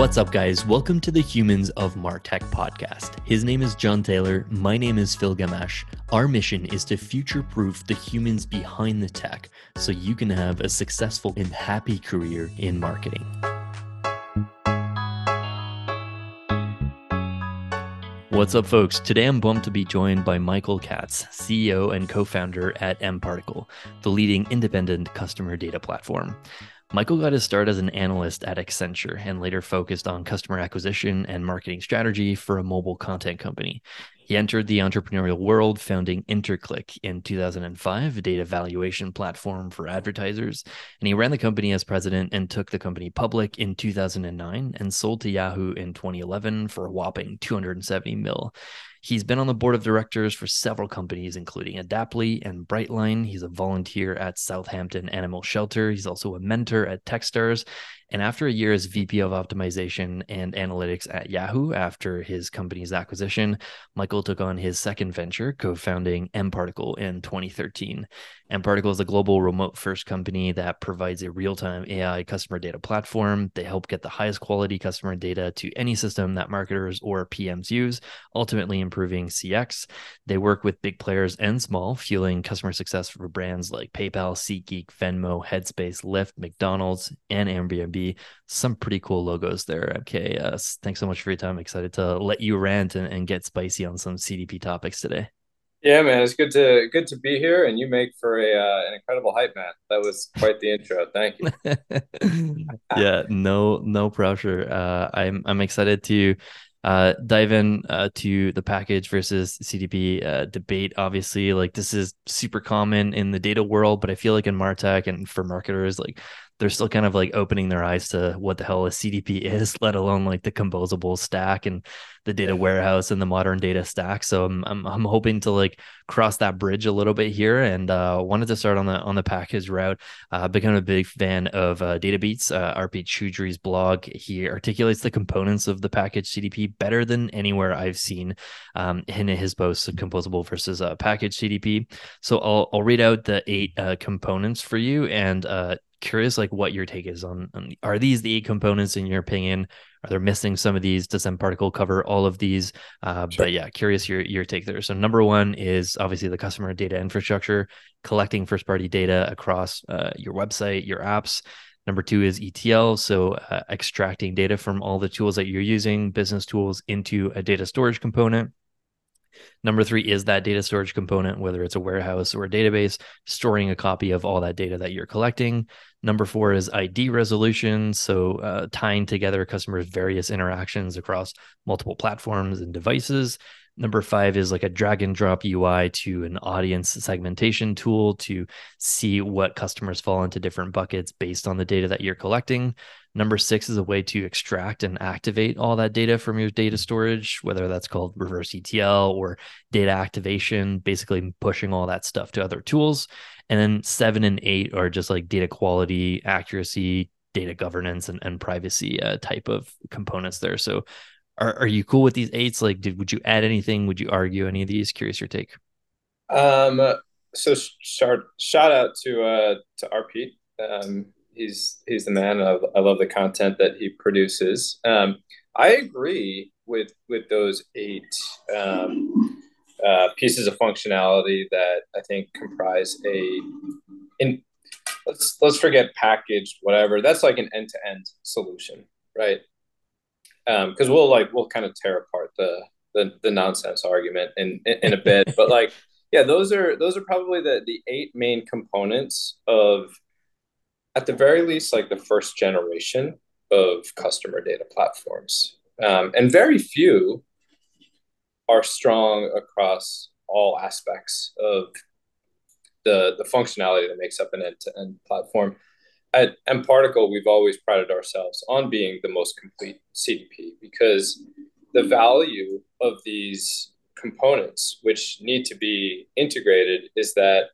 What's up, guys? Welcome to the Humans of Martech podcast. His name is John Taylor. My name is Phil Gamache. Our mission is to future proof the humans behind the tech so you can have a successful and happy career in marketing. What's up, folks? Today I'm bumped to be joined by Michael Katz, CEO and co founder at mParticle, the leading independent customer data platform. Michael got his start as an analyst at Accenture and later focused on customer acquisition and marketing strategy for a mobile content company. He entered the entrepreneurial world founding Interclick in 2005, a data valuation platform for advertisers. And he ran the company as president and took the company public in 2009 and sold to Yahoo in 2011 for a whopping 270 mil. He's been on the board of directors for several companies, including Adaptly and Brightline. He's a volunteer at Southampton Animal Shelter. He's also a mentor at Techstars. And after a year as VP of Optimization and Analytics at Yahoo, after his company's acquisition, Michael took on his second venture, co founding mParticle in 2013. mParticle is a global remote first company that provides a real time AI customer data platform. They help get the highest quality customer data to any system that marketers or PMs use, ultimately improving CX. They work with big players and small, fueling customer success for brands like PayPal, SeatGeek, Venmo, Headspace, Lyft, McDonald's, and Airbnb some pretty cool logos there. Okay. Uh, thanks so much for your time. excited to let you rant and, and get spicy on some CDP topics today. Yeah, man, it's good to good to be here, and you make for a uh, an incredible hype man. That was quite the intro. Thank you. yeah, no no pressure. Uh, I'm I'm excited to uh, dive in uh, to the package versus CDP uh, debate. Obviously, like this is super common in the data world, but I feel like in Martech and for marketers, like they're still kind of like opening their eyes to what the hell a CDP is, let alone like the composable stack and the data warehouse and the modern data stack. So I'm I'm, I'm hoping to like cross that bridge a little bit here, and uh, wanted to start on the on the package route. Uh, become a big fan of uh, DataBeats, uh, Arpit Choudhury's blog. He articulates the components of the package CDP better than anywhere I've seen um, in his posts of composable versus uh, package CDP. So I'll I'll read out the eight uh, components for you and uh, curious like what your take is on, on, are these the eight components in your opinion? Are there missing some of these does mParticle cover all of these? Uh, sure. but yeah curious your your take there. So number one is obviously the customer data infrastructure collecting first party data across uh, your website your apps. Number two is etl so uh, extracting data from all the tools that you're using business tools into a data storage component Number three is that data storage component, whether it's a warehouse or a database, storing a copy of all that data that you're collecting. Number four is ID resolution. So, uh, tying together customers' various interactions across multiple platforms and devices. Number five is like a drag and drop UI to an audience segmentation tool to see what customers fall into different buckets based on the data that you're collecting. Number six is a way to extract and activate all that data from your data storage, whether that's called reverse ETL or data activation, basically pushing all that stuff to other tools. And then seven and eight are just like data quality, accuracy, data governance, and, and privacy uh, type of components there. So are, are you cool with these eights? Like, did would you add anything? Would you argue any of these? Curious your take. Um, so shout shout out to uh to Arpit. Um, he's he's the man. I, I love the content that he produces. Um, I agree with with those eight um, uh, pieces of functionality that I think comprise a in let's let's forget packaged whatever. That's like an end to end solution, right? Because um, we'll like we'll kind of tear apart the the, the nonsense argument in, in, a bit, but like yeah, those are those are probably the the eight main components of at the very least like the first generation of customer data platforms, um, and very few are strong across all aspects of the the functionality that makes up an end-to-end platform. At mParticle, we've always prided ourselves on being the most complete CDP because the value of these components, which need to be integrated, is that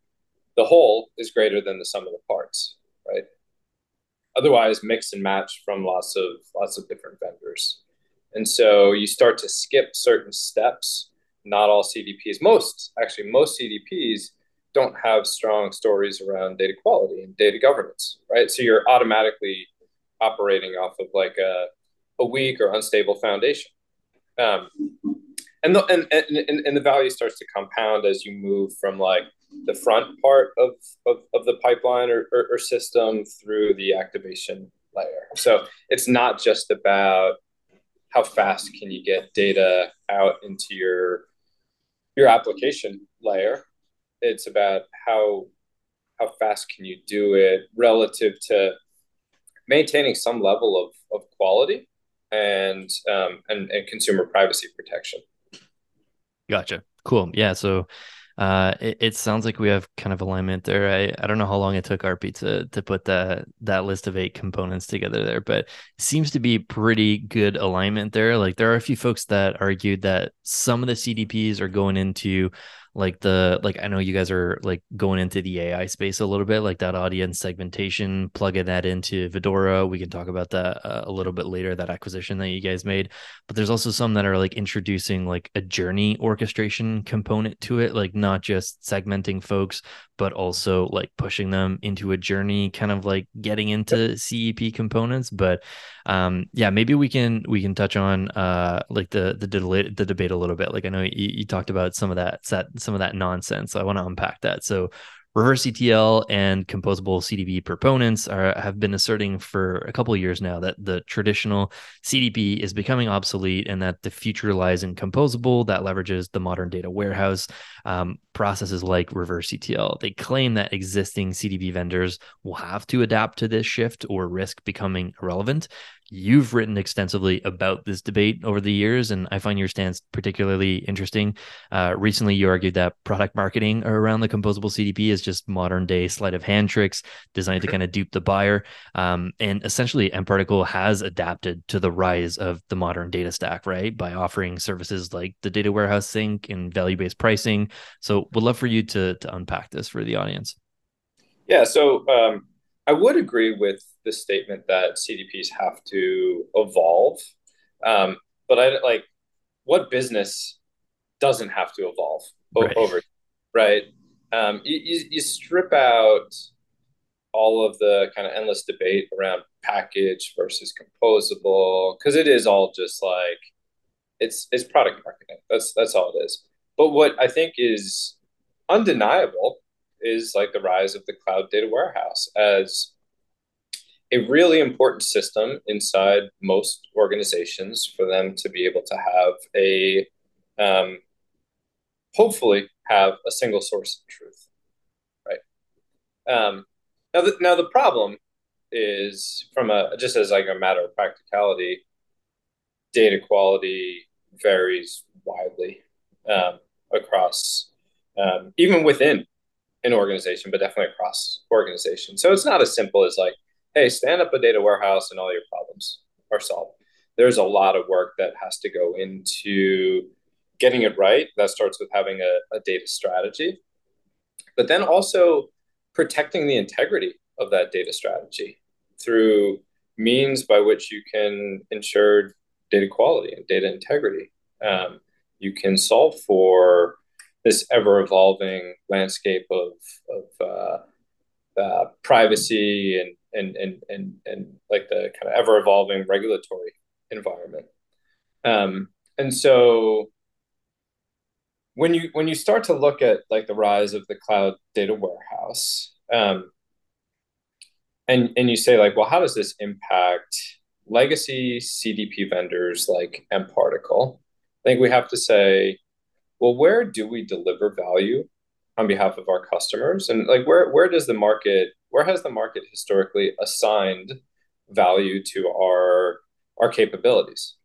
the whole is greater than the sum of the parts, right? Otherwise, mix and match from lots of lots of different vendors. And so you start to skip certain steps. Not all CDPs, most actually, most CDPs don't have strong stories around data quality and data governance, right? So you're automatically operating off of like a a weak or unstable foundation. Um, and the and, and and the value starts to compound as you move from like the front part of of, of the pipeline or, or, or system through the activation layer. So it's not just about how fast can you get data out into your your application layer. It's about how how fast can you do it relative to maintaining some level of, of quality and, um, and and consumer privacy protection. Gotcha. Cool. Yeah. So uh, it, it, sounds like we have kind of alignment there. I, I don't know how long it took Arpit to to put that that list of eight components together there, but seems to be pretty good alignment there. Like there are a few folks that argued that some of the CDPs are going into like the like i know you guys are like going into the ai space a little bit like that audience segmentation plugging that into Vidora we can talk about that uh, a little bit later that acquisition that you guys made. But there's also some that are like introducing like a journey orchestration component to it like not just segmenting folks but also like pushing them into a journey kind of like getting into cep components. But um yeah maybe we can we can touch on uh like the the, the, the debate a little bit like i know you, you talked about some of that some of that nonsense. So I want to unpack that. So reverse ETL and composable CDP proponents are, have been asserting for a couple of years now that the traditional CDP is becoming obsolete and that the future lies in composable that leverages the modern data warehouse um, processes like reverse ETL. They claim that existing CDP vendors will have to adapt to this shift or risk becoming irrelevant. You've written extensively about this debate over the years, and I find your stance particularly interesting. Uh, recently, you argued that product marketing around the composable CDP is just modern day sleight of hand tricks designed to kind of dupe the buyer. Um, and essentially, mParticle has adapted to the rise of the modern data stack, right? By offering services like the data warehouse sync and value based pricing. So, would love for you to, to unpack this for the audience. Yeah. So, um, I would agree with the statement that CDPs have to evolve. Um, but I like what business doesn't have to evolve right. over, right? Um, you, you, you strip out all of the kind of endless debate around package versus composable because it is all just like it's it's product marketing. That's that's all it is. But what I think is undeniable is like the rise of the cloud data warehouse as a really important system inside most organizations for them to be able to have a um, hopefully have a single source of truth right? Um, now the, now the problem is from a just as like a matter of practicality data quality varies widely um, across um, even within an organization but definitely across organizations. So it's not as simple as like hey, stand up a data warehouse and all your problems are solved. There's a lot of work that has to go into getting it right. That starts with having a, a data strategy, but then also protecting the integrity of that data strategy through means by which you can ensure data quality and data integrity. Um, you can solve for this ever evolving landscape of, of uh, uh, privacy and and and and and like the kind of ever evolving regulatory environment. Um, and so when you when you start to look at like the rise of the cloud data warehouse, um, and and you say like, well, how does this impact legacy CDP vendors like mParticle? I think we have to say, well, where do we deliver value on behalf of our customers, and like where where does the market where has the market historically assigned value to our our capabilities?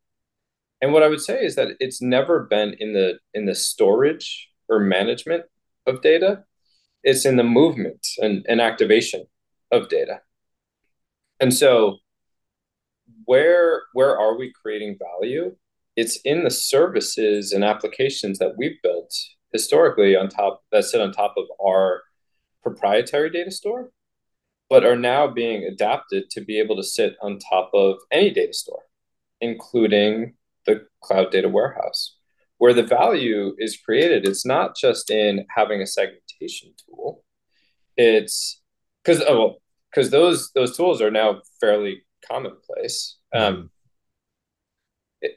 And what I would say is that it's never been in the in the storage or management of data. It's in the movement and, and activation of data. And so where where are we creating value? It's in the services and applications that we've built historically on top that sit on top of our proprietary data store but are now being adapted to be able to sit on top of any data store, including the cloud data warehouse. Where the value is created, it's not just in having a segmentation tool. It's because oh, because those those tools are now fairly commonplace. Um, it,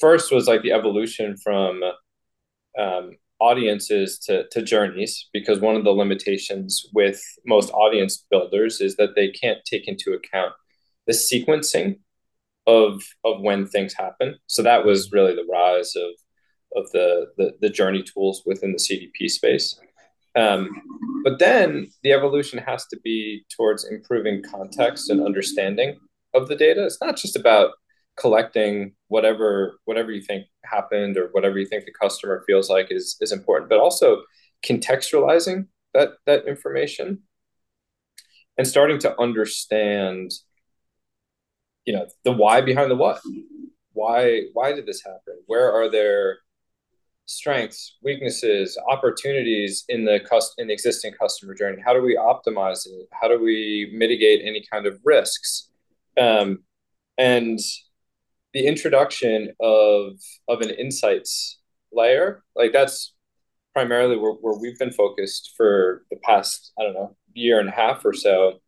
first was like the evolution from um, audiences to, to journeys because one of the limitations with most audience builders is that they can't take into account the sequencing of of when things happen. So that was really the rise of of the the, the journey tools within the cdp space. Um, but then the evolution has to be towards improving context and understanding of the data. It's not just about collecting whatever whatever you think happened or whatever you think the customer feels like is is important but also contextualizing that that information and starting to understand you know the why behind the what. Why why did this happen? Where are there strengths weaknesses opportunities in the cust- in the existing customer journey? How do we optimize it? How do we mitigate any kind of risks? Um, and the introduction of of an insights layer like that's primarily where, where we've been focused for the past i don't know year and a half or so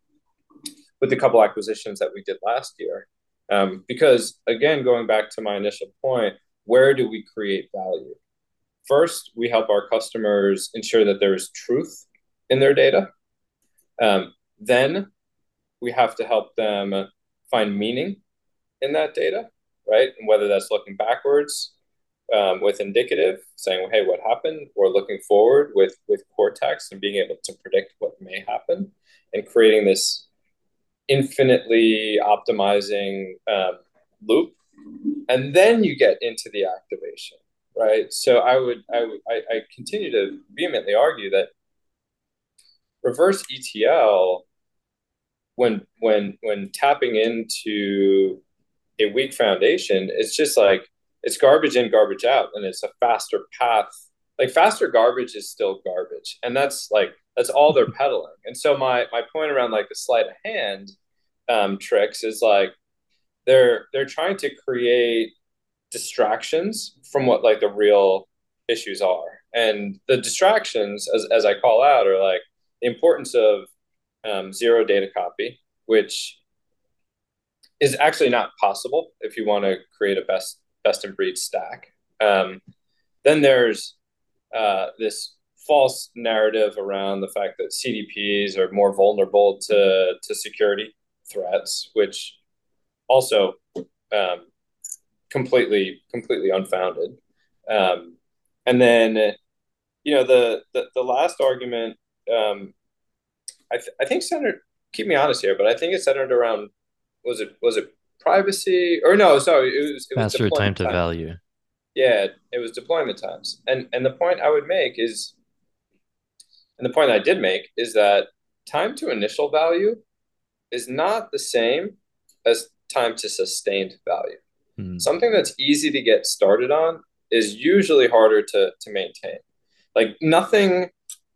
with the couple acquisitions that we did last year. Um, because again going back to my initial point where do we create value? First we help our customers ensure that there is truth in their data. Um, then we have to help them find meaning in that data right? And whether that's looking backwards um, with indicative, saying, "Hey, what happened?" or looking forward with with cortex and being able to predict what may happen, and creating this infinitely optimizing um, loop, and then you get into the activation, right? So I would I would I, I continue to vehemently argue that reverse ETL when when when tapping into a weak foundation, it's just like it's garbage in, garbage out, and it's a faster path. Like faster garbage is still garbage, and that's like that's all they're peddling. And so my my point around like the sleight of hand um, tricks is like they're they're trying to create distractions from what like the real issues are, and the distractions, as as I call out, are like the importance of um, zero data copy, which is actually not possible if you want to create a best best in breed stack. Um, then there's uh, this false narrative around the fact that CDPs are more vulnerable to to security threats, which also um, completely completely unfounded. Um, and then you know the the, the last argument um, I, th- I think centered keep me honest here, but I think it's centered around was it was it privacy or no? Sorry, it was it faster was time to time. value. Yeah, it was deployment times, and and the point I would make is, and the point I did make is that time to initial value is not the same as time to sustained value. Hmm. Something that's easy to get started on is usually harder to to maintain. Like nothing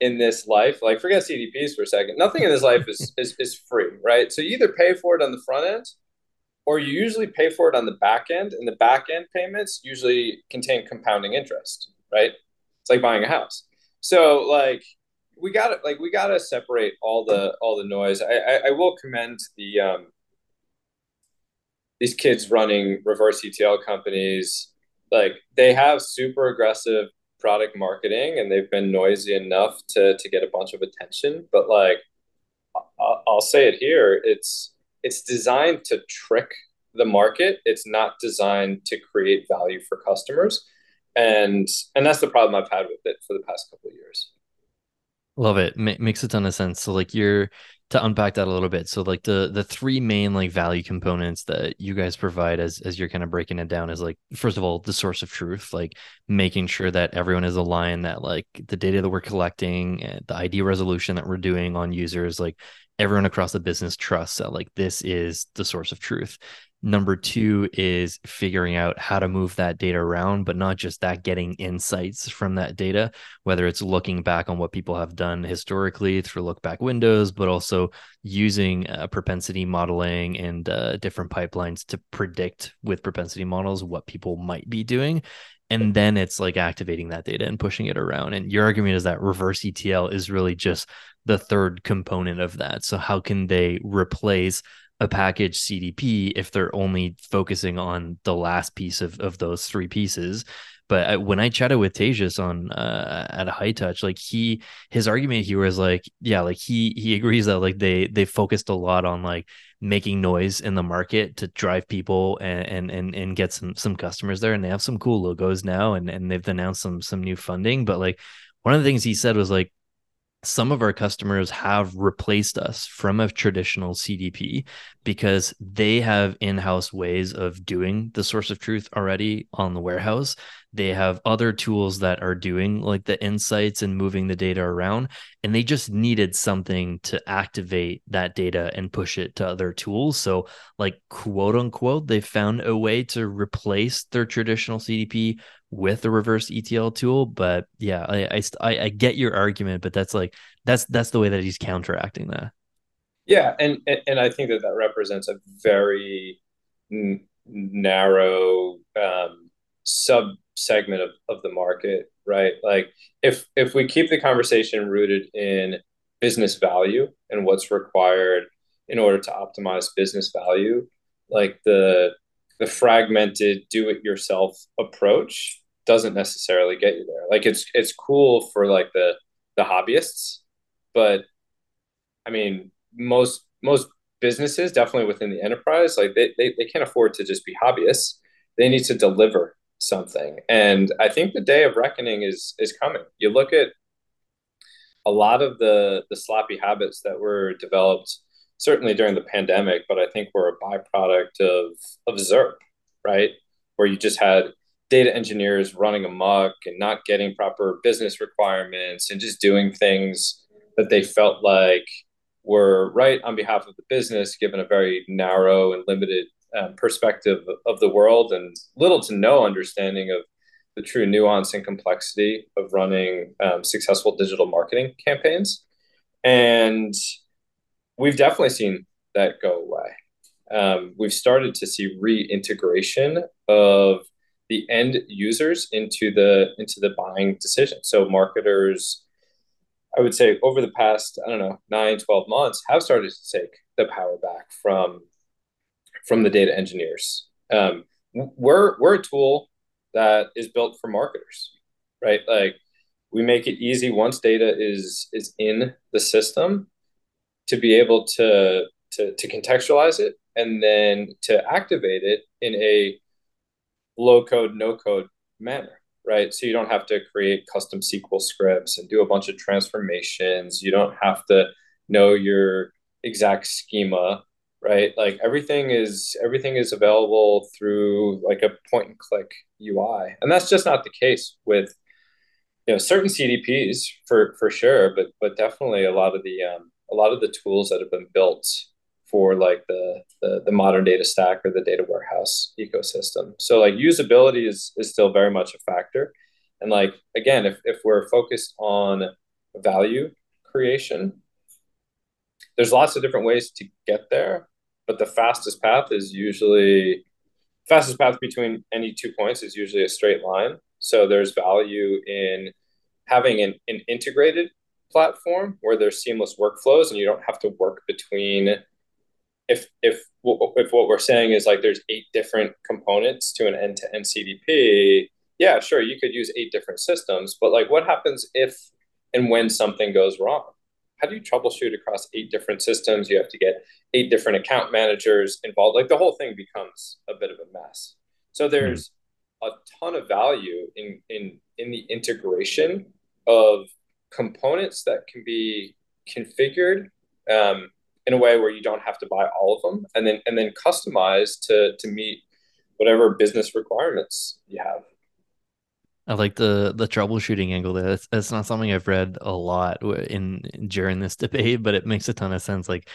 in this life, like forget CDPs for a second, nothing in this life is, is, is free, right? So you either pay for it on the front end or you usually pay for it on the back end and the back end payments usually contain compounding interest, right? It's like buying a house. So like we got to like we got to separate all the all the noise. I, I, I will commend the um, these kids running reverse ETL companies. Like they have super aggressive product marketing and they've been noisy enough to to get a bunch of attention. But like I'll, say it here it's it's designed to trick the market. It's not designed to create value for customers. And and that's the problem i've had with it for the past couple of years. Love it. M- makes a ton of sense. So like you're to unpack that a little bit. So like the the three main like value components that you guys provide as as you're kind of breaking it down is like first of all the source of truth like making sure that everyone is aligned that like the data that we're collecting the id resolution that we're doing on users like everyone across the business trusts that like this is the source of truth Number two is figuring out how to move that data around, but not just that, getting insights from that data, whether it's looking back on what people have done historically through look back windows, but also using uh, propensity modeling and uh, different pipelines to predict with propensity models what people might be doing. And then it's like activating that data and pushing it around. And your argument is that reverse ETL is really just the third component of that. So, how can they replace a package CDP if they're only focusing on the last piece of, of those three pieces. But I, when I chatted with Tejas on uh, at a Hightouch, like he his argument here was like, yeah, like he he agrees that like they they focused a lot on like making noise in the market to drive people and and and, and get some some customers there, and they have some cool logos now, and and they've announced some some new funding. But like one of the things he said was like some of our customers have replaced us from a traditional CDP because they have in house ways of doing the source of truth already on the warehouse. They have other tools that are doing like the insights and moving the data around. And they just needed something to activate that data and push it to other tools. So, like, quote unquote, they found a way to replace their traditional CDP with a reverse ETL tool. But yeah, I, I, I get your argument, but that's like, that's, that's the way that he's counteracting that. Yeah. And, and I think that that represents a very n- narrow um, sub segment of, of the market, right? Like if if we keep the conversation rooted in business value and what's required in order to optimize business value, like the the fragmented do it yourself approach doesn't necessarily get you there. Like it's it's cool for like the the hobbyists, but I mean most most businesses definitely within the enterprise like they, they, they can't afford to just be hobbyists they need to deliver something. And I think the day of reckoning is is coming. You look at a lot of the the sloppy habits that were developed certainly during the pandemic, but I think were a byproduct of of ZIRP, right? Where you just had data engineers running amok and not getting proper business requirements and just doing things that they felt like were right on behalf of the business given a very narrow and limited um, perspective of the world and little to no understanding of the true nuance and complexity of running um, successful digital marketing campaigns. And we've definitely seen that go away. Um, we've started to see reintegration of the end users into the into the buying decision. So marketers, I would say over the past, I don't know, nine, 12 months have started to take the power back from from the data engineers. Um, we're we're a tool that is built for marketers, right? Like we make it easy once data is is in the system to be able to to, to contextualize it and then to activate it in a low code no code manner right? So you don't have to create custom sql scripts and do a bunch of transformations. You don't have to know your exact schema right? Like everything is everything is available through like a point and click UI, and that's just not the case with you know certain CDPs for for sure, but but definitely a lot of the um, a lot of the tools that have been built for like the, the the modern data stack or the data warehouse ecosystem. So like usability is is still very much a factor, and like again, if if we're focused on value creation there's lots of different ways to get there but the fastest path is usually fastest path between any two points is usually a straight line. So there's value in having an, an integrated platform where there's seamless workflows and you don't have to work between if if if what we're saying is like there's eight different components to an end-to-end CDP, yeah, sure, you could use eight different systems, but like what happens if and when something goes wrong? how do you troubleshoot across eight different systems? You have to get eight different account managers involved. Like the whole thing becomes a bit of a mess. So there's mm. a ton of value in in in the integration of components that can be configured um, in a way where you don't have to buy all of them, and then and then customize to to meet whatever business requirements you have. I like the the troubleshooting angle there. That's, that's not something I've read a lot in during this debate, but it makes a ton of sense. Like,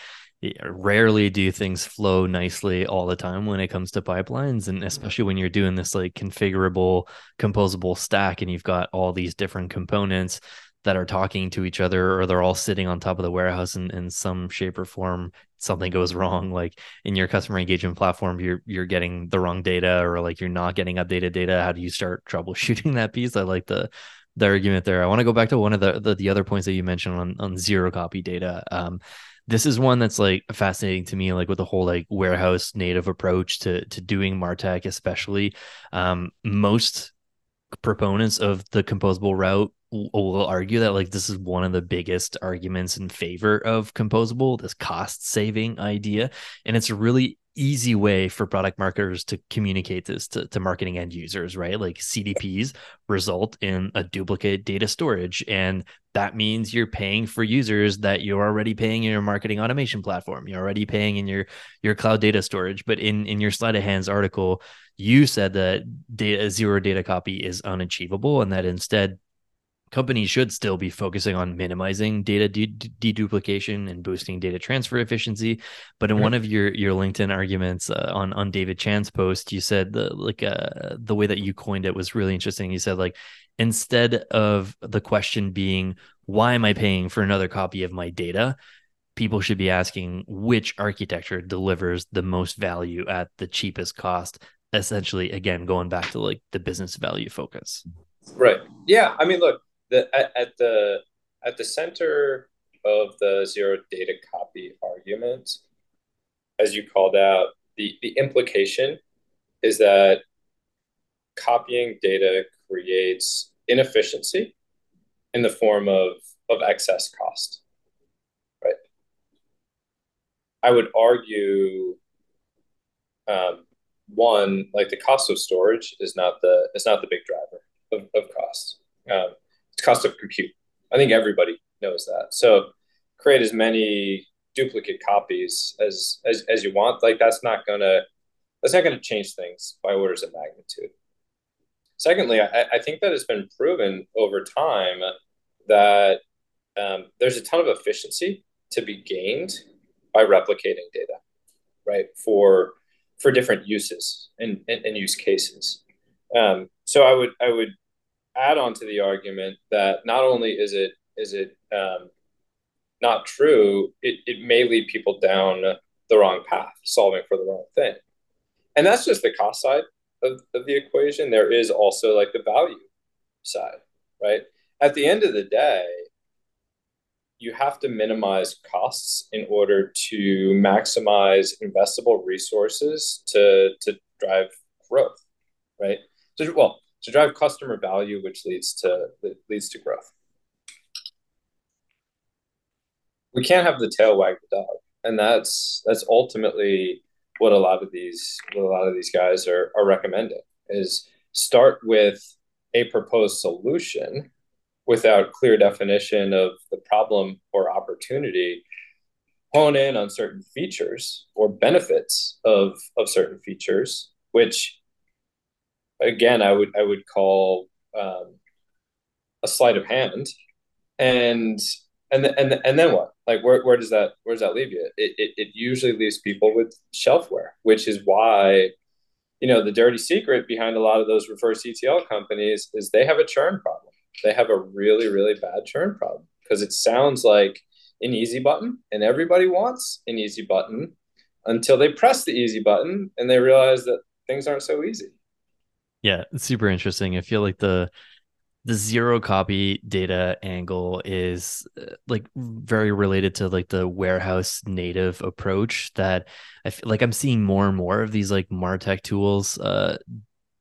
rarely do things flow nicely all the time when it comes to pipelines, and mm-hmm. especially when you're doing this like configurable, composable stack, and you've got all these different components that are talking to each other or they're all sitting on top of the warehouse in, in some shape or form something goes wrong like in your customer engagement platform you're you're getting the wrong data or like you're not getting updated data how do you start troubleshooting that piece? I like the the argument there. I want to go back to one of the, the, the other points that you mentioned on on zero copy data. Um this is one that's like fascinating to me, like with the whole like warehouse native approach to to doing Martech, especially. Um, most proponents of the composable route will argue that like this is one of the biggest arguments in favor of composable this cost saving idea. And it's a really easy way for product marketers to communicate this to, to marketing end users right? Like cdps result in a duplicate data storage and that means you're paying for users that you're already paying in your marketing automation platform. You're already paying in your your cloud data storage. But in in your sleight of hands article you said that data zero data copy is unachievable and that instead companies should still be focusing on minimizing data deduplication and boosting data transfer efficiency. But in mm-hmm. one of your your linkedin arguments uh, on on david chan's post you said the like uh, the way that you coined it was really interesting. You said like instead of the question being why am i paying for another copy of my data? people should be asking which architecture delivers the most value at the cheapest cost? essentially again going back to like the business value focus. Right. Yeah. I mean look the at, at the at the center of the zero data copy argument, as you called out, the, the implication is that copying data creates inefficiency in the form of, of excess cost. Right. I would argue um, one, like the cost of storage is not the is not the big driver of, of cost. Um, cost of compute. I think everybody knows that. So create as many duplicate copies as as, as you want. Like that's not gonna that's not gonna change things by orders of magnitude. Secondly, I, I think that it's been proven over time that um, there's a ton of efficiency to be gained by replicating data, right? For for different uses and, and, and use cases. Um, so I would I would add on to the argument that not only is it is it um, not true, it, it may lead people down the wrong path, solving for the wrong thing. And that's just the cost side of, of the equation. There is also like the value side, right? At the end of the day, you have to minimize costs in order to maximize investable resources to, to drive growth, right? So, well, to drive customer value, which leads to leads to growth. We can't have the tail wag the dog, and that's that's ultimately what a lot of these what a lot of these guys are are recommending is start with a proposed solution without clear definition of the problem or opportunity hone in on certain features or benefits of of certain features which again, I would I would call um, a sleight of hand, and and and and then what? Like where where does that where does that leave you? It it, it usually leaves people with shelfware, which is why you know the dirty secret behind a lot of those reverse ETL companies is they have a churn problem. They have a really really bad churn problem because it sounds like an easy button, and everybody wants an easy button until they press the easy button and they realize that things aren't so easy. Yeah, it's super interesting. I feel like the the zero copy data angle is uh, like very related to like the warehouse native approach that I feel like I'm seeing more and more of these like Martech tools uh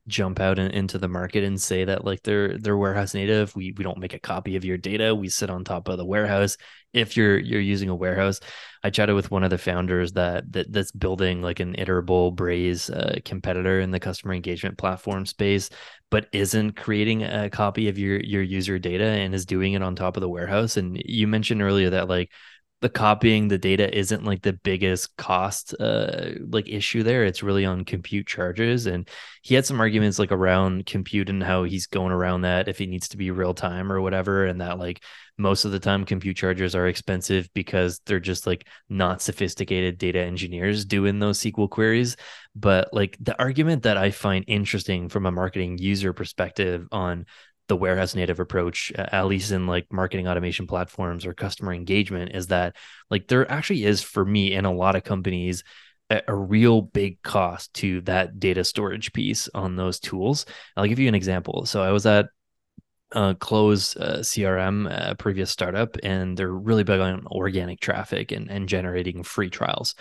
jump out in, into the market and say that like they're they're warehouse native. We we don't make a copy of your data. We sit on top of the warehouse if you're you're using a warehouse. I chatted with one of the founders that, that that's building like an iterable braze uh, competitor in the customer engagement platform space but isn't creating a copy of your your user data and is doing it on top of the warehouse. And you mentioned earlier that like the copying the data isn't like the biggest cost uh like issue there. It's really on compute charges. And he had some arguments like around compute and how he's going around that if it needs to be real time or whatever and that like most of the time compute charges are expensive because they're just like not sophisticated data engineers doing those sql queries. But like the argument that i find interesting from a marketing user perspective on the warehouse native approach at least in like marketing automation platforms or customer engagement is that like there actually is for me in a lot of companies a, real big cost to that data storage piece on those tools i'll give you an example so i was at uh, close uh, CRM, a previous startup, and they're really big on organic traffic and, and generating free trials.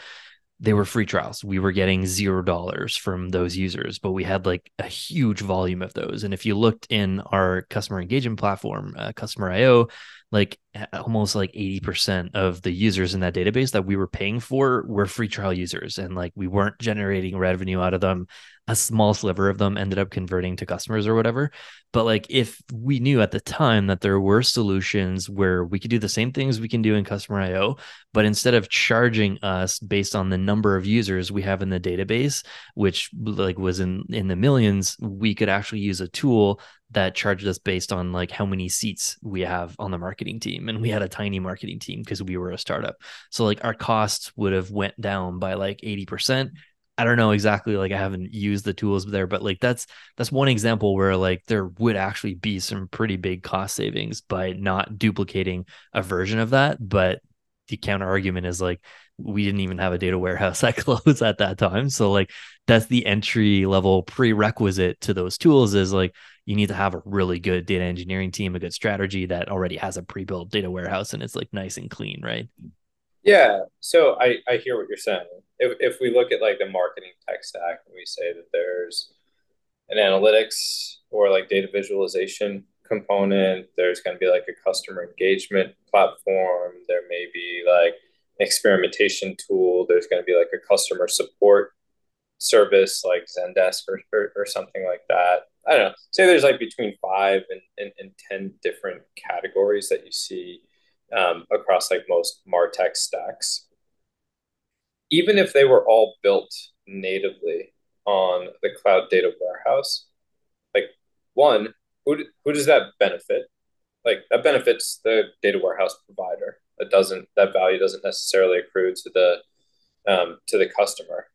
They were free trials. We were getting zero dollars from those users, but we had like a huge volume of those. And if you looked in our customer engagement platform, uh, Customer IO, like almost like 80% of the users in that database that we were paying for were free trial users and like we weren't generating revenue out of them. A small sliver of them ended up converting to customers or whatever. But like if we knew at the time that there were solutions where we could do the same things we can do in customer io but instead of charging us based on the number of users we have in the database which like was in in the millions we could actually use a tool that charged us based on like how many seats we have on the marketing team and we had a tiny marketing team because we were a startup. So like our costs would have went down by like 80% i don't know exactly like i haven't used the tools there but like that's that's one example where like there would actually be some pretty big cost savings by not duplicating a version of that. But the counter argument is like we didn't even have a data warehouse that close at that time. So like that's the entry level prerequisite to those tools is like you need to have a really good data engineering team, a good strategy that already has a pre-built data warehouse and it's like nice and clean, right? Yeah. So I, I hear what you're saying. If, if we look at like the marketing tech stack and we say that there's an analytics or like data visualization component, there's going to be like a customer engagement platform, there may be like an experimentation tool, there's going to be like a customer support service like Zendesk or, or, or something like that I don't know, say there's like between five and, and, and 10 different categories that you see um, across like most MarTech stacks. Even if they were all built natively on the cloud data warehouse, like one, who, who does that benefit? Like that benefits the data warehouse provider. That doesn't that value doesn't necessarily accrue to the um, to the customer.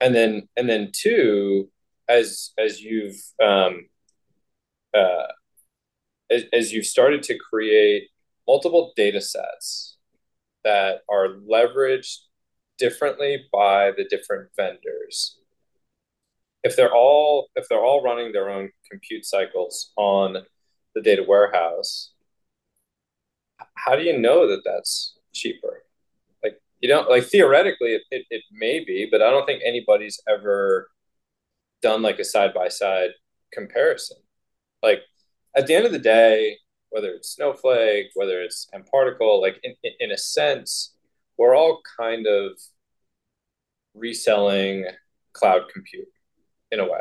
And then and then two, as as you've um, uh, as, as you've started to create multiple data sets that are leveraged differently by the different vendors if they're all if they're all running their own compute cycles on the data warehouse how do you know that that's cheaper? Like you don't like theoretically it, it, it may be but i don't think anybody's ever done like a side by side comparison. Like at the end of the day, whether it's Snowflake, whether it's mParticle, like in, in a sense, we're all kind of reselling cloud compute in a way,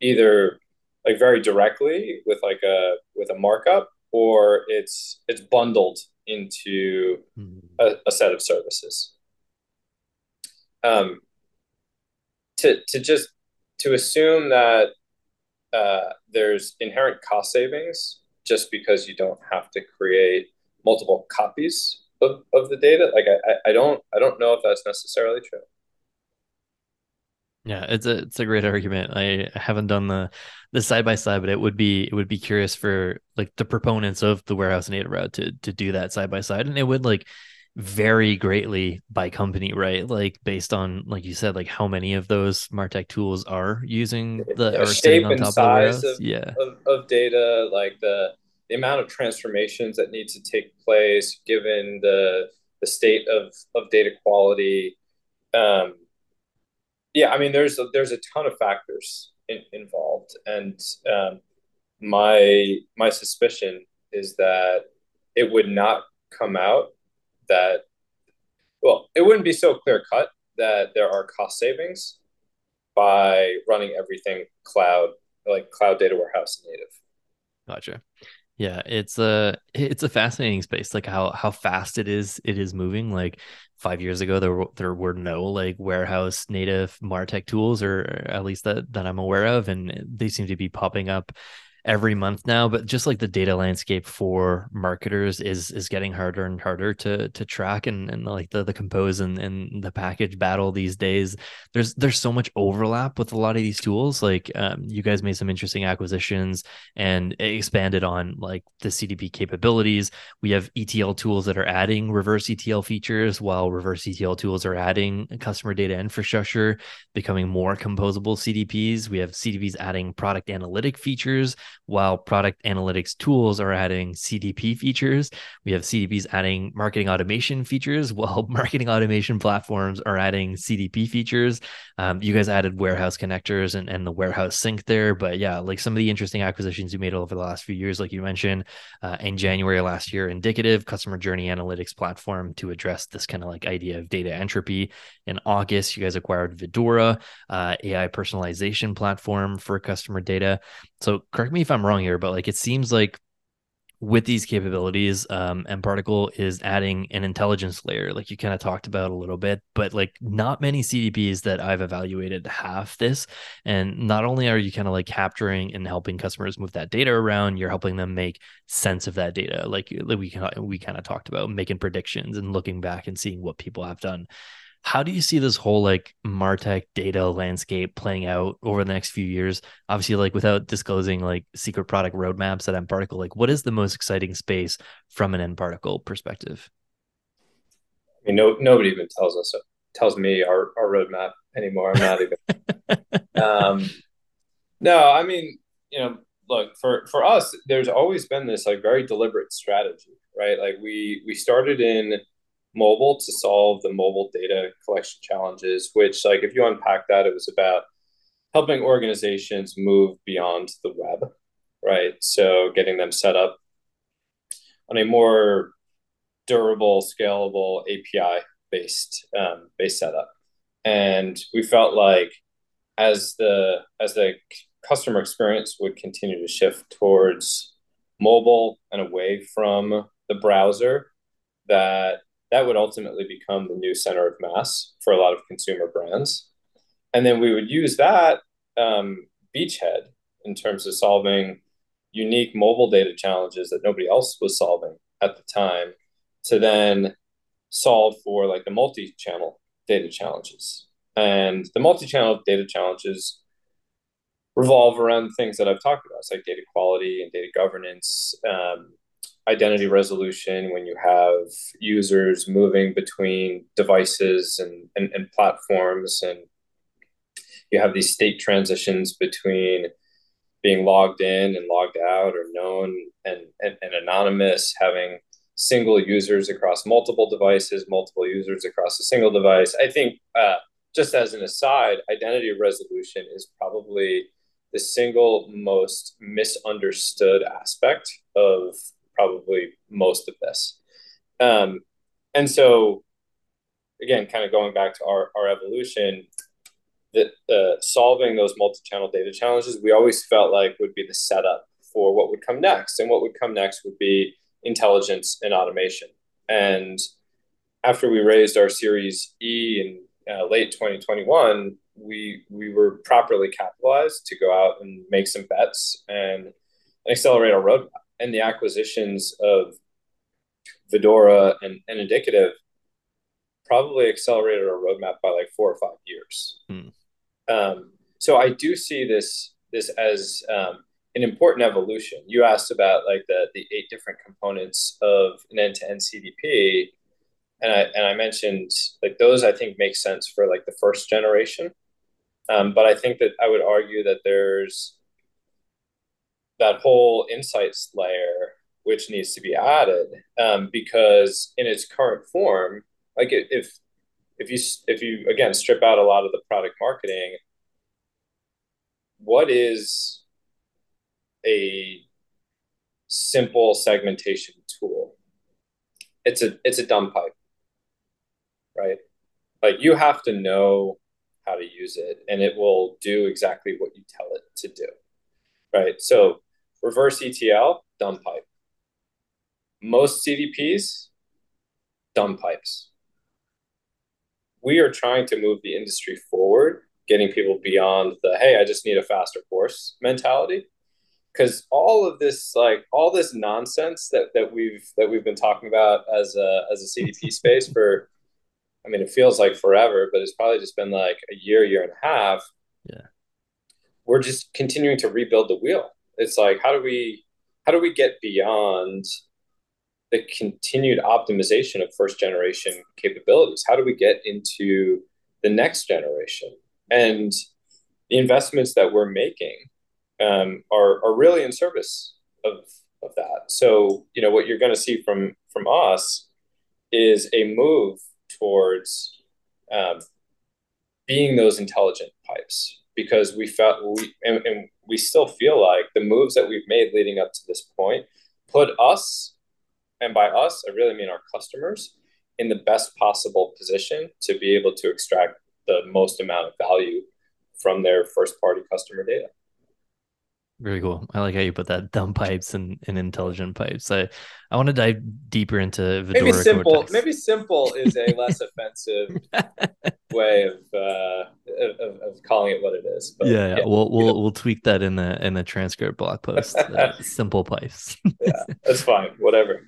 either like very directly with like a with a markup, or it's it's bundled into mm-hmm. a, a set of services. Um, to to just to assume that uh, there's inherent cost savings just because you don't have to create multiple copies of, of the data like I, I don't i don't know if that's necessarily true. Yeah it's a it's a great argument. I haven't done the the side by side but it would be it would be curious for like the proponents of the warehouse native route to to do that side by side. And it would like vary greatly by company, right? Like based on, like you said, like how many of those Martech tools are using the yeah, shape and size of, yeah. Of, of, data, like the the amount of transformations that need to take place given the the state of of data quality. Um, yeah, I mean, there's a, there's a ton of factors in, involved, and um, my my suspicion is that it would not come out that, well, it wouldn't be so clear cut that there are cost savings by running everything cloud, like cloud data warehouse native. Gotcha. Yeah, it's a it's a fascinating space. Like how how fast it is it is moving. Like five years ago, there there were no like warehouse native Martech tools, or at least that that I'm aware of, and they seem to be popping up every month now but just like the data landscape for marketers is is getting harder and harder to to track and, and like the the compose and, and the package battle these days. There's there's so much overlap with a lot of these tools. Like um, you guys made some interesting acquisitions and expanded on like the cdp capabilities. We have etl tools that are adding reverse etl features while reverse etl tools are adding customer data infrastructure becoming more composable cdps we have cdps adding product analytic features while product analytics tools are adding CDP features. We have CDPs adding marketing automation features, while marketing automation platforms are adding CDP features. Um, you guys added warehouse connectors and, and the warehouse sync there. But yeah, like some of the interesting acquisitions you made over the last few years, like you mentioned uh, in January last year, Indicative customer journey analytics platform to address this kind of like idea of data entropy. In August, you guys acquired Vidora, uh, AI personalization platform for customer data. So correct me if I'm wrong here, but like it seems like with these capabilities, um, Particle is adding an intelligence layer, like you kind of talked about a little bit, but like not many CDPs that I've evaluated have this. And not only are you kind of like capturing and helping customers move that data around, you're helping them make sense of that data, like, like we we kind of talked about making predictions and looking back and seeing what people have done. How do you see this whole like Martech data landscape playing out over the next few years? Obviously, like without disclosing like secret product roadmaps at mParticle, like what is the most exciting space from an mParticle perspective? I mean, no, nobody even tells us tells me our, our roadmap anymore. I'm not even. um, no, I mean, you know, look for for us, there's always been this like very deliberate strategy, right? Like we we started in mobile to solve the mobile data collection challenges, which, like, if you unpack that, it was about helping organizations move beyond the web, right? So getting them set up on a more durable, scalable API based um, based setup. And we felt like as the as the customer experience would continue to shift towards mobile and away from the browser, that that would ultimately become the new center of mass for a lot of consumer brands. And then we would use that um, beachhead in terms of solving unique mobile data challenges that nobody else was solving at the time to then solve for like the multi-channel data challenges. And the multi-channel data challenges revolve around things that I've talked about, it's like data quality and data governance, um, identity resolution when you have users moving between devices and, and, and platforms and you have these state transitions between being logged in and logged out or known and, and, and anonymous having single users across multiple devices multiple users across a single device. I think uh, just as an aside identity resolution is probably the single most misunderstood aspect of probably most of this. Um, and so, again, kind of going back to our, our evolution, that solving those multi-channel data challenges, we always felt like would be the setup for what would come next. And what would come next would be intelligence and automation. And after we raised our Series E in uh, late 2021, we we were properly capitalized to go out and make some bets and accelerate our roadmap and the acquisitions of Vidora and, and Indicative probably accelerated our roadmap by like four or five years. Hmm. Um, so I do see this this as um, an important evolution. You asked about like the the eight different components of an end to end CDP, and I and I mentioned like those I think make sense for like the first generation, um, but I think that I would argue that there's that whole insights layer which needs to be added um, because in its current form like if if you if you again strip out a lot of the product marketing what is a simple segmentation tool? It's a it's a dumb pipe right? Like you have to know how to use it and it will do exactly what you tell it to do right so Reverse ETL, dumb pipe. Most CDPs, dumb pipes. We are trying to move the industry forward, getting people beyond the hey, I just need a faster course mentality. Because all of this, like all this nonsense that that we've that we've been talking about as a as a CDP space for, I mean, it feels like forever, but it's probably just been like a year, year and a half. Yeah, we're just continuing to rebuild the wheel. It's like how do we how do we get beyond the continued optimization of first generation capabilities? How do we get into the next generation? And the investments that we're making um, are are really in service of of that. So you know what you're going to see from from us is a move towards um, being those intelligent pipes because we felt we and, and we still feel like the moves that we've made leading up to this point put us and by us I really mean our customers in the best possible position to be able to extract the most amount of value from their first party customer data. Very cool. I like how you put that dumb pipes and, and intelligent pipes. I, I want to dive deeper into Vidora maybe simple. Cortex. Maybe simple is a less offensive way of, uh, of, of calling it what it is. But, yeah, yeah, we'll we'll we'll tweak that in the in the transcript blog post. Uh, simple pipes. yeah, that's fine. Whatever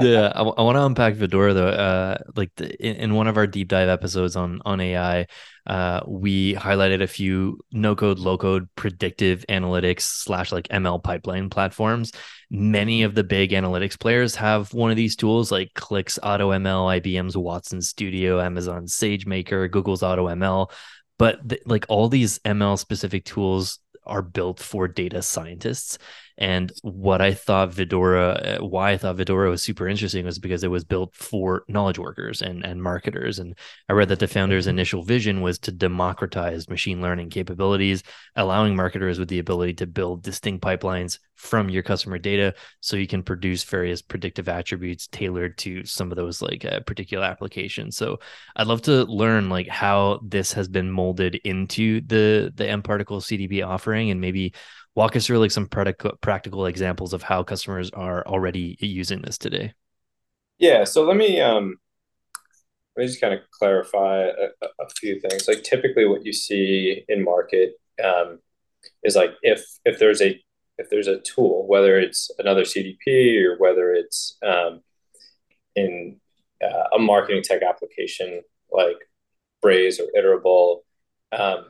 yeah, I, I want to unpack Vidora though. Uh, like the, in, in, one of our deep dive episodes on on AI, uh, we highlighted a few no code, low code predictive analytics slash like ML pipeline platforms. Many of the big analytics players have one of these tools, like Qlik's AutoML, IBM's Watson Studio, Amazon's SageMaker, Google's AutoML. But th- like all these ML specific tools are built for data scientists. And what I thought Vidora, uh, why I thought Vidora was super interesting was because it was built for knowledge workers and, and marketers. And I read that the founder's mm-hmm. initial vision was to democratize machine learning capabilities, allowing marketers with the ability to build distinct pipelines from your customer data so you can produce various predictive attributes tailored to some of those like uh, particular applications. So I'd love to learn like how this has been molded into the the mParticle CDP offering and maybe walk us through like some practical examples of how customers are already using this today. Yeah, so let me um let me just kind of clarify a, a few things. Like typically, what you see in market um, is like if if there's a if there's a tool, whether it's another CDP or whether it's um, in uh, a marketing tech application like Braze or Iterable, um,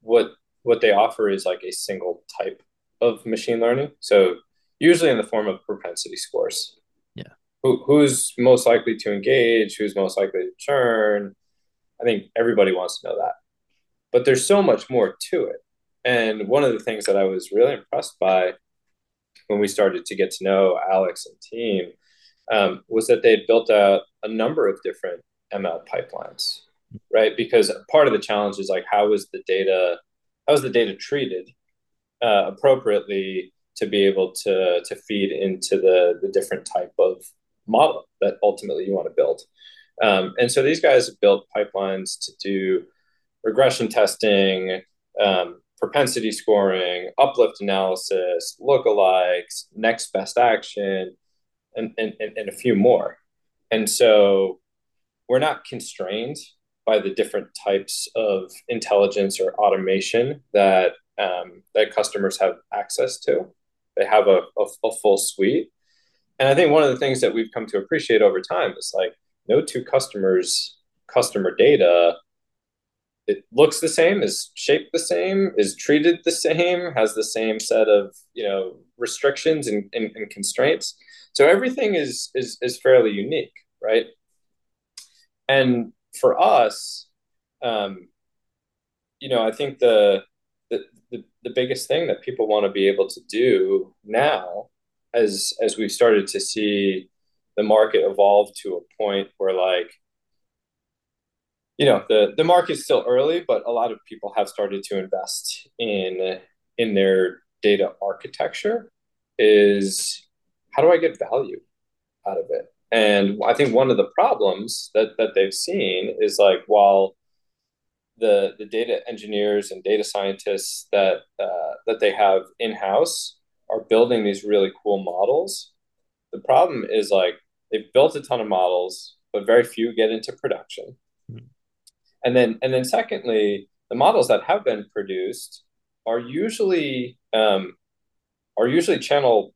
what what they offer is like a single type of machine learning. So usually in the form of propensity scores. Yeah. Who, who's most likely to engage? Who's most likely to churn? I think everybody wants to know that. But there's so much more to it. And one of the things that I was really impressed by when we started to get to know Alex and team um, was that they built out a number of different ML pipelines, right? Because part of the challenge is like, how is the data how is the data treated uh, appropriately to be able to to feed into the the different type of model that ultimately you want to build. Um, and so these guys have built pipelines to do regression testing, um, propensity scoring, uplift analysis, lookalikes, next best action, and, and, and a few more. And so we're not constrained by the different types of intelligence or automation that um, that customers have access to. They have a, a, a, full suite, and I think one of the things that we've come to appreciate over time is like no two customers customer data. It looks the same, is shaped the same, is treated the same, has the same set of you know restrictions and, and, and constraints. So everything is is is fairly unique, right? And for us, um, you know, I think the, the the the biggest thing that people want to be able to do now, as as we've started to see the market evolve to a point where like you know the the market's still early but a lot of people have started to invest in in their data architecture is how do i get value out of it and I think one of the problems that, that they've seen is like while the the data engineers and data scientists that uh, that they have in house are building these really cool models. The problem is like they've built a ton of models, but very few get into production. Mm-hmm. And then and then secondly, the models that have been produced are usually um, are usually channel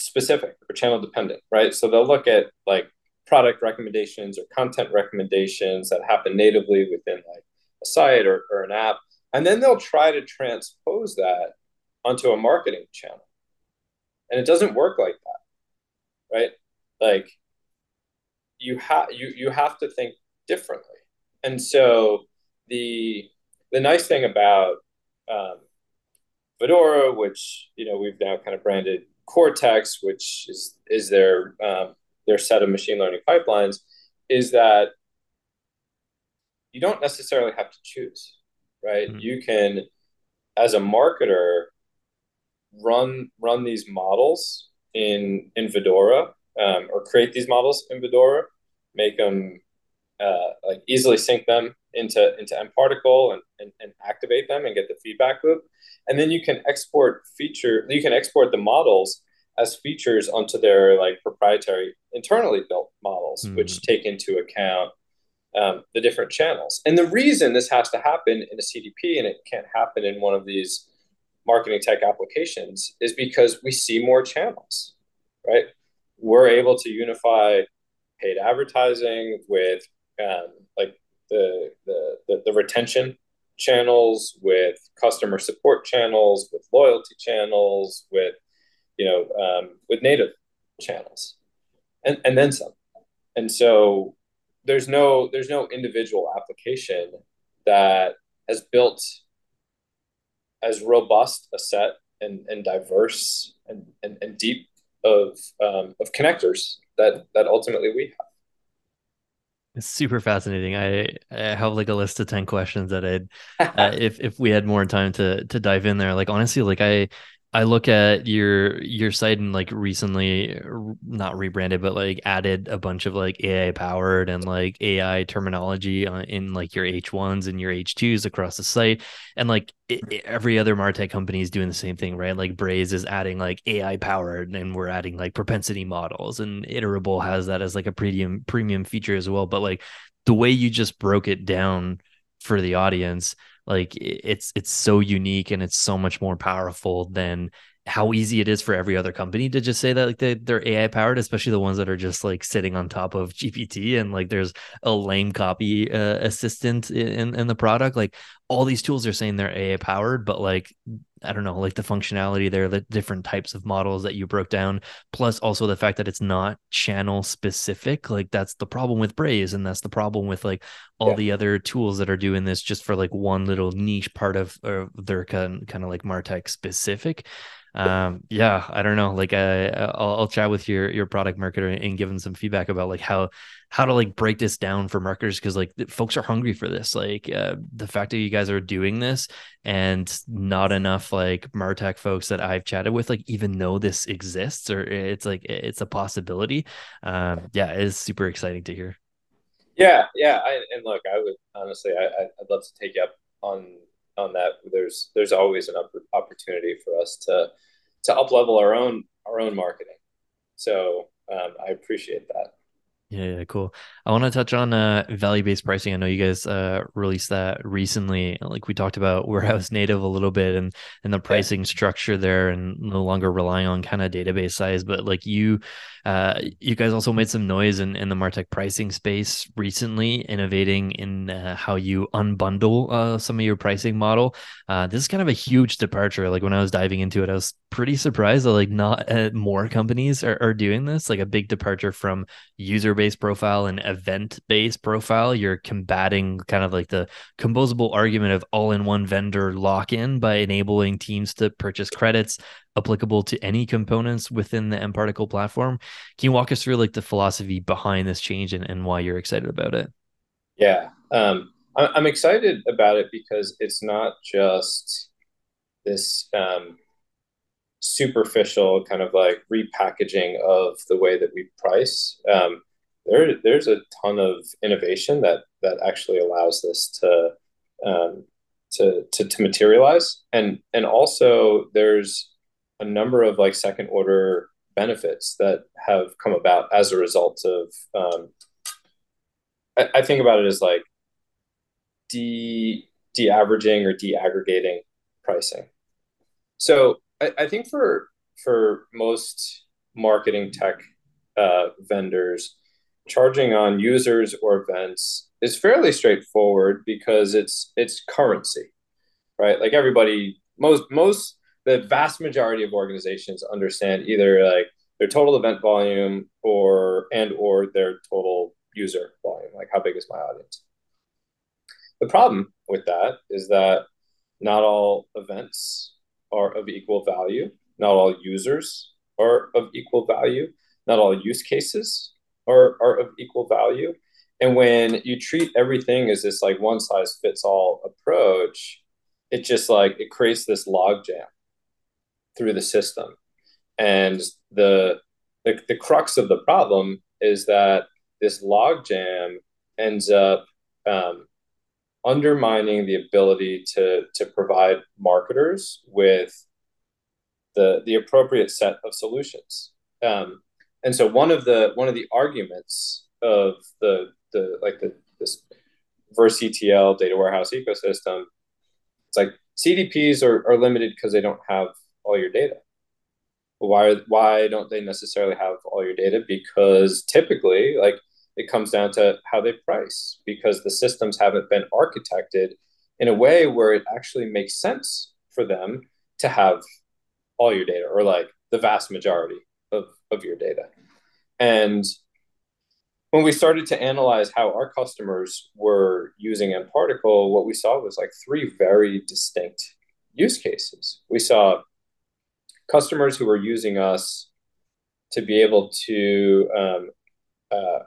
specific or channel dependent, right? So they'll look at like product recommendations or content recommendations that happen natively within like a site or, or an app. And then they'll try to transpose that onto a marketing channel. And it doesn't work like that, right? Like you have you you have to think differently. And so the the nice thing about um, Vidora, which you know we've now kind of branded Cortex, which is is their um, their set of machine learning pipelines, is that you don't necessarily have to choose, right? Mm-hmm. You can, as a marketer, run run these models in in Vidora um, or create these models in Vidora, make them uh, like easily sync them into into mParticle and, and, and activate them and get the feedback loop. And then you can export feature you can export the models as features onto their like proprietary internally built models, mm. which take into account um, the different channels. And the reason this has to happen in a CDP and it can't happen in one of these marketing tech applications is because we see more channels, right? We're able to unify paid advertising with um, like the, the, the, the retention channels, with customer support channels, with loyalty channels, with you know um, with native channels, and and then some. And so there's no there's no individual application that has built as robust a set and, and diverse and, and, and deep of um, of connectors that that ultimately we have. It's super fascinating. I, I have like a list of 10 questions that I'd uh, if if we had more time to to dive in there. Like honestly, like I I look at your your site and like recently not rebranded but like added a bunch of like AI powered and like AI terminology in like your H1s and your H2s across the site. And like it, every other martech company is doing the same thing right? Like Braze is adding like AI powered and we're adding like propensity models. And Iterable has that as like a premium premium feature as well. But like the way you just broke it down for the audience like it's it's so unique and it's so much more powerful than how easy it is for every other company to just say that like they, they're AI powered, especially the ones that are just like sitting on top of GPT and like there's a lame copy uh, assistant in, in the product. Like all these tools are saying they're AI powered, but like I don't know, like the functionality there, the different types of models that you broke down, plus also the fact that it's not channel specific. Like that's the problem with Braze, and that's the problem with like all yeah. the other tools that are doing this just for like one little niche part of, of their kind kind of like Martech specific um yeah i don't know like I, I'll, I'll chat with your your product marketer and give them some feedback about like how how to like break this down for marketers because like folks are hungry for this like uh, the fact that you guys are doing this and not enough like martech folks that i've chatted with like even know this exists or it's like it's a possibility. Um yeah it's super exciting to hear. Yeah yeah I, and look i would honestly I, i'd love to take you up on on that. There's there's always an opportunity for us to to up level our own our own marketing. So um, I appreciate that. Yeah, yeah, cool. I want to touch on uh, value-based pricing. I know you guys uh, released that recently. Like we talked about warehouse native a little bit and and the pricing yeah. structure there, and no longer relying on kind of database size. But like you, uh, you guys also made some noise in, in the Martech pricing space recently, innovating in uh, how you unbundle uh, some of your pricing model. Uh, this is kind of a huge departure. Like when I was diving into it, I was pretty surprised that like not more companies are, are doing this. Like a big departure from user based profile and event based profile, you're combating kind of like the composable argument of all in one vendor lock in by enabling teams to purchase credits applicable to any components within the mParticle platform. Can you walk us through like the philosophy behind this change and, and why you're excited about it? Yeah. Um, I'm excited about it because it's not just this um, superficial kind of like repackaging of the way that we price. Um, there there's a ton of innovation that that actually allows this to um, to, to to materialize. And and also there's a number of like second order benefits that have come about as a result of um, I, I think about it as like de de-averaging or de-aggregating pricing. So I, I think for for most marketing tech uh, vendors charging on users or events is fairly straightforward because it's it's currency, right? Like everybody, most most the vast majority of organizations understand either like their total event volume or and or their total user volume, like how big is my audience. The problem with that is that not all events are of equal value. Not all users are of equal value. Not all use cases are, are of equal value. And when you treat everything as this like one size fits all approach, it just like it creates this logjam through the system. And the, the the crux of the problem is that this logjam ends up um, undermining the ability to to provide marketers with the the appropriate set of solutions. Um, and so one of the one of the arguments of the the like the this verse ETL data warehouse ecosystem, it's like CDPs are, are limited because they don't have all your data. Why why don't they necessarily have all your data? Because typically, like it comes down to how they price because the systems haven't been architected in a way where it actually makes sense for them to have all your data or like the vast majority of, of your data. And when we started to analyze how our customers were using mParticle, what we saw was like three very distinct use cases. We saw customers who were using us to be able to um, uh,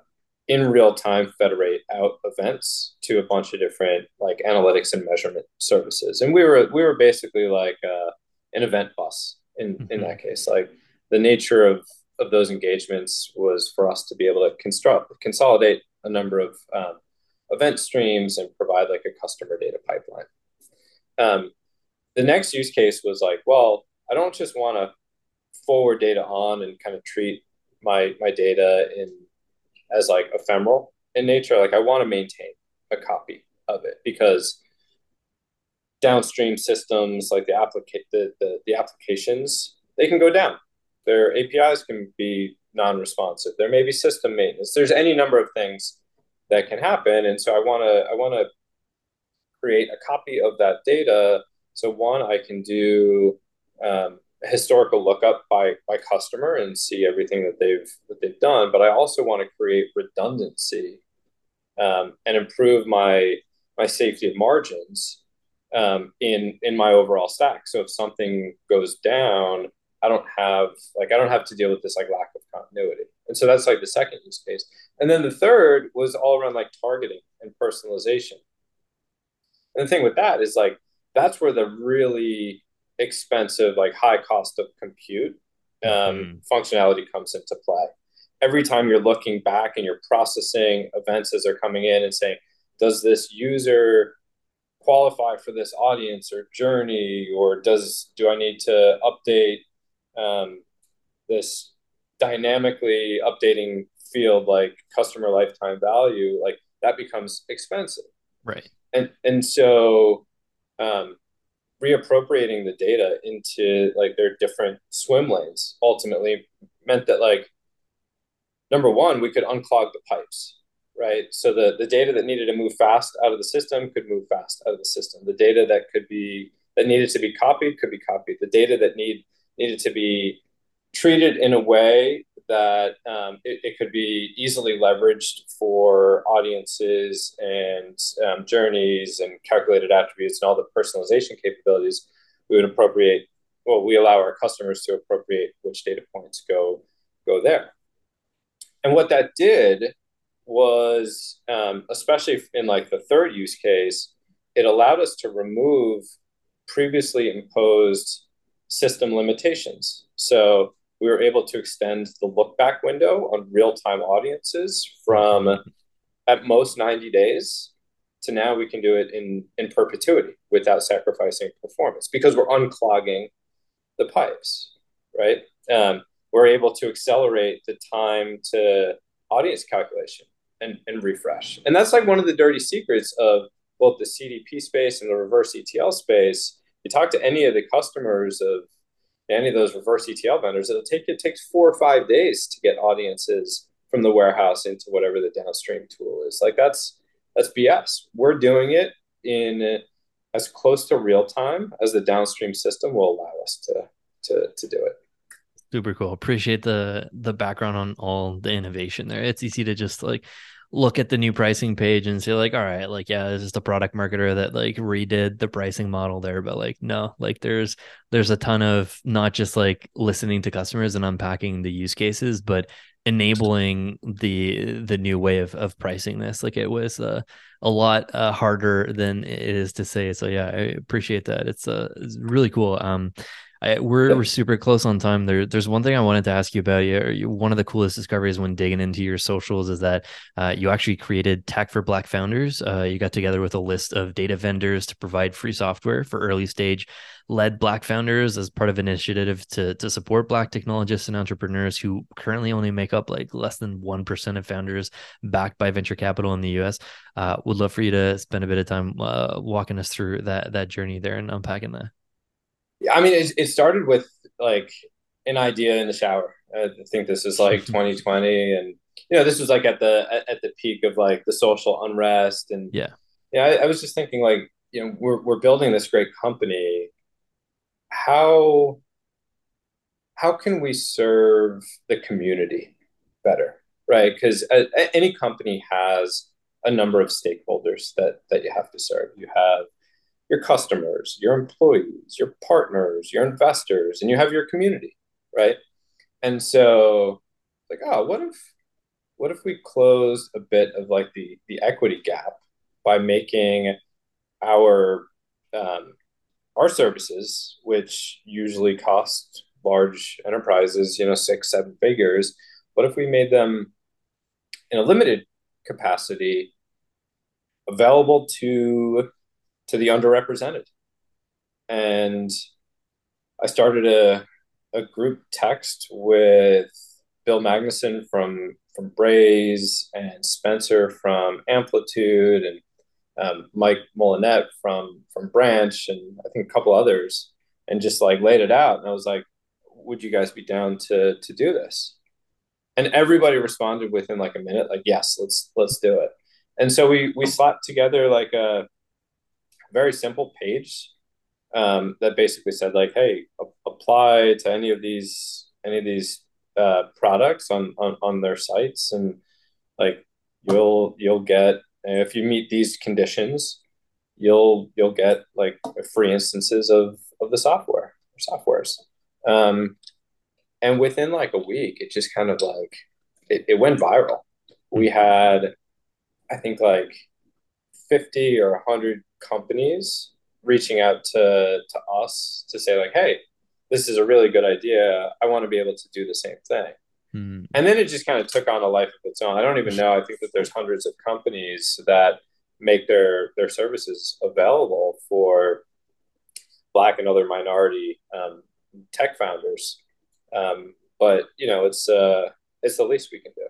in real time federate out events to a bunch of different like analytics and measurement services and we were we were basically like uh, an event bus in mm-hmm. in that case like the nature of of those engagements was for us to be able to construct consolidate a number of um, event streams and provide like a customer data pipeline um, the next use case was like well i don't just want to forward data on and kind of treat my my data in as like ephemeral in nature. Like I want to maintain a copy of it because downstream systems like the applica- the, the, the applications they can go down. Their APIs can be non-responsive. There may be system maintenance. There's any number of things that can happen, and so I want to I want to create a copy of that data. So one, I can do um, historical lookup by by customer and see everything that they've that they've done. But I also want to create redundancy um, and improve my my safety of margins um, in in my overall stack. So if something goes down, I don't have like I don't have to deal with this like lack of continuity. And so that's like the second use case. And then the third was all around like targeting and personalization. And the thing with that is like that's where the really expensive, like high cost of compute um, mm functionality comes into play. Every time you're looking back and you're processing events as they're coming in and saying, does this user qualify for this audience or journey, or does do I need to update um, this dynamically updating field like customer lifetime value? Like that becomes expensive, right? And and so um, reappropriating the data into like their different swim lanes ultimately meant that like number one we could unclog the pipes right so the the data that needed to move fast out of the system could move fast out of the system the data that could be that needed to be copied could be copied the data that need needed to be treated in a way that um, it, it, could be easily leveraged for audiences and um, journeys and calculated attributes and all the personalization capabilities we would appropriate well we allow our customers to appropriate which data points go go there. And what that did was um, especially in like the third use case it allowed us to remove previously imposed system limitations so we were able to extend the look back window on real time audiences from at most 90 days to now we can do it in, in perpetuity without sacrificing performance because we're unclogging the pipes, right? Um, we're able to accelerate the time to audience calculation and, and refresh. And that's like one of the dirty secrets of both the CDP space and the reverse ETL space. You talk to any of the customers of any of those reverse ETL vendors, it'll take it takes four or five days to get audiences from the warehouse into whatever the downstream tool is. Like that's that's BS. We're doing it in as close to real time as the downstream system will allow us to to to do it. Super cool. Appreciate the the background on all the innovation there. It's easy to just like look at the new pricing page and say like all right like yeah this is the product marketer that like redid the pricing model there but like no like there's there's a ton of not just like listening to customers and unpacking the use cases but enabling the the new way of of pricing this. Like it was uh, a lot uh, harder than it is to say. So yeah i appreciate that. It's uh it's really cool. Um I, we're, we're super close on time. There, there's one thing I wanted to ask you about. You, one of the coolest discoveries when digging into your socials is that uh, you actually created Tech for Black Founders. Uh, you got together with a list of data vendors to provide free software for early stage led Black founders as part of an initiative to to support Black technologists and entrepreneurs who currently only make up like less than one percent of founders backed by venture capital in the U.S. Uh, would love for you to spend a bit of time uh, walking us through that that journey there and unpacking that. I mean, it, it started with like an idea in the shower. I think this is like 2020, and you know, this was like at the at the peak of like the social unrest, and yeah, yeah. I, I was just thinking like, you know, we're we're building this great company. How how can we serve the community better, right? Because uh, any company has a number of stakeholders that that you have to serve. You have your customers, your employees, your partners, your investors, and you have your community, right? And so, like, oh, what if, what if we closed a bit of like the the equity gap by making our um, our services, which usually cost large enterprises, you know, six, seven figures, what if we made them in a limited capacity available to to the underrepresented. And I started a, a group text with Bill Magnuson from from Braze and Spencer from Amplitude and um, Mike Molinet from from Branch and I think a couple others and just like laid it out. And I was like would you guys be down to to do this? And everybody responded within like a minute like yes let's let's do it. And so we we slapped together like a very simple page um, that basically said like, hey, a- apply to any of these any of these uh, products on, on on their sites, and like you'll you'll get if you meet these conditions, you'll you'll get like free instances of of the software or softwares. Um, and within like a week, it just kind of like it, it went viral. We had, I think like 50 or 100 companies reaching out to to us to say like, hey, this is a really good idea. I want to be able to do the same thing. Mm. And then it just kind of took on a life of its own. I don't even know. I think that there's hundreds of companies that make their their services available for black and other minority um, tech founders. Um, but you know, it's uh, it's the least we can do.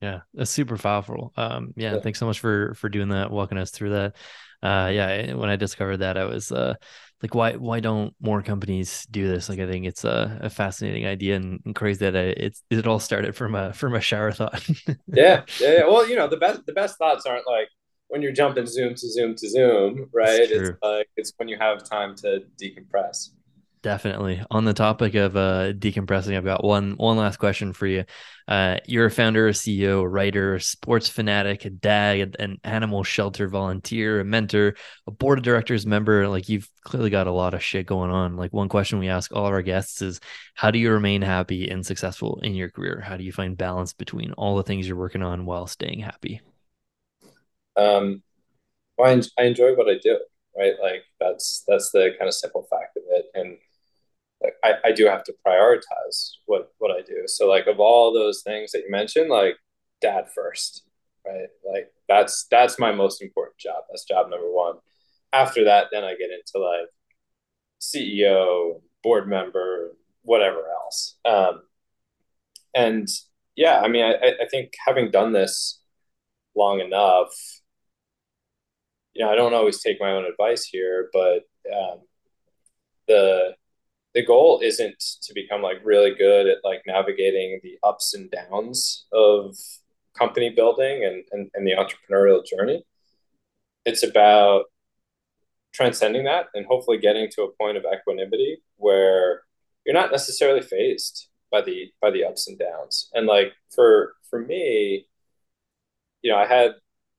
Yeah, that's super powerful. Um, yeah, yeah, thanks so much for for doing that, walking us through that uh, yeah, when I discovered that, I was uh, like, why why don't more companies do this? Like, I think it's a, a fascinating idea and, and crazy that I, it's it all started from a from a shower thought. yeah, yeah, yeah. Well, you know, the best the best thoughts aren't like when you're jumping zoom to zoom to zoom, right? It's like it's when you have time to decompress. Definitely. On the topic of uh, decompressing, I've got one one last question for you. Uh, you're a founder, a CEO, a writer, a sports fanatic, a dad, an animal shelter volunteer, a mentor, a board of directors member. Like you've clearly got a lot of shit going on. Like one question we ask all of our guests is, how do you remain happy and successful in your career? How do you find balance between all the things you're working on while staying happy? Um, well, I enjoy what I do. Right, like that's that's the kind of simple fact of it, and I, I do have to prioritize what what I do. So like of all those things that you mentioned, like dad first, right? Like that's that's my most important job. That's job number one. After that, then I get into like CEO, board member, whatever else. Um, and yeah, I mean, I, I think having done this long enough, you know, I don't always take my own advice here, but um, the the goal isn't to become like really good at like navigating the ups and downs of company building and, and, and the entrepreneurial journey. It's about transcending that and hopefully getting to a point of equanimity where you're not necessarily phased by the by the ups and downs. And like for for me, you know, I had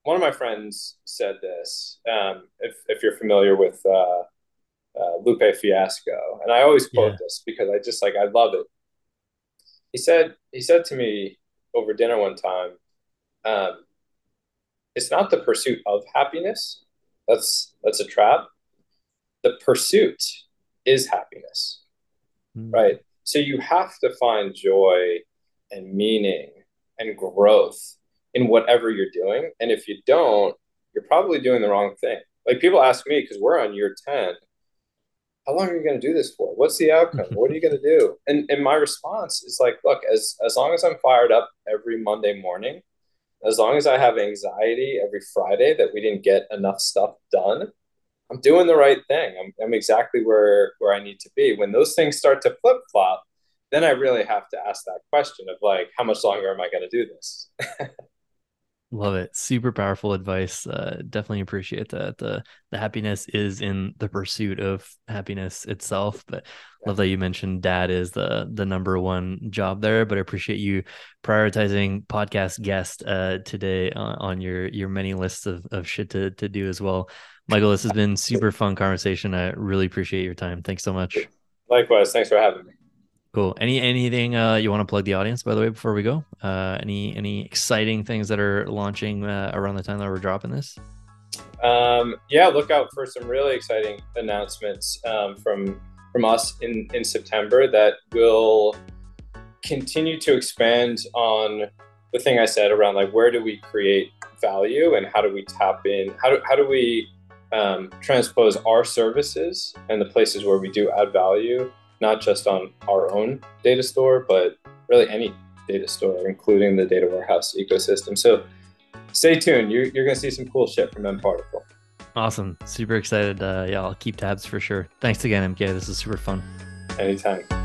one of my friends said this. Um, if if you're familiar with uh, uh, Lupe Fiasco, and I always quote yeah. this because I just like I love it. He said he said to me over dinner one time, um, "It's not the pursuit of happiness. That's that's a trap. The pursuit is happiness, mm. right? So you have to find joy and meaning and growth in whatever you're doing. And if you don't, you're probably doing the wrong thing. Like people ask me because we're on year 10, how long are you going to do this for? What's the outcome? what are you going to do? And and my response is like, look, as as long as I'm fired up every Monday morning, as long as I have anxiety every Friday that we didn't get enough stuff done, I'm doing the right thing. I'm, I'm exactly where where I need to be. When those things start to flip flop, then I really have to ask that question of like, how much longer am I going to do this? Love it. Super powerful advice. Uh, definitely appreciate that. The the happiness is in the pursuit of happiness itself. But love that you mentioned dad is the the number one job there. But I appreciate you prioritizing podcast guest uh, today on, on, your your many lists of, of shit to to do as well. Michael, this has been super fun conversation. I really appreciate your time. Thanks so much. Likewise. Thanks for having me. Cool. Any anything uh, you want to plug the audience by the way before we go? Uh, any any exciting things that are launching uh, around the time that we're dropping this? Um, yeah, look out for some really exciting announcements um, from from us in in September that will continue to expand on the thing I said around like where do we create value and how do we tap in how do how do we um, transpose our services and the places where we do add value not just on our own data store, but really any data store, including the data warehouse ecosystem. So stay tuned. You're, you're going to see some cool shit from mParticle. Awesome. Super excited. Uh, yeah, I'll keep tabs for sure. Thanks again, MK. This is super fun. Anytime.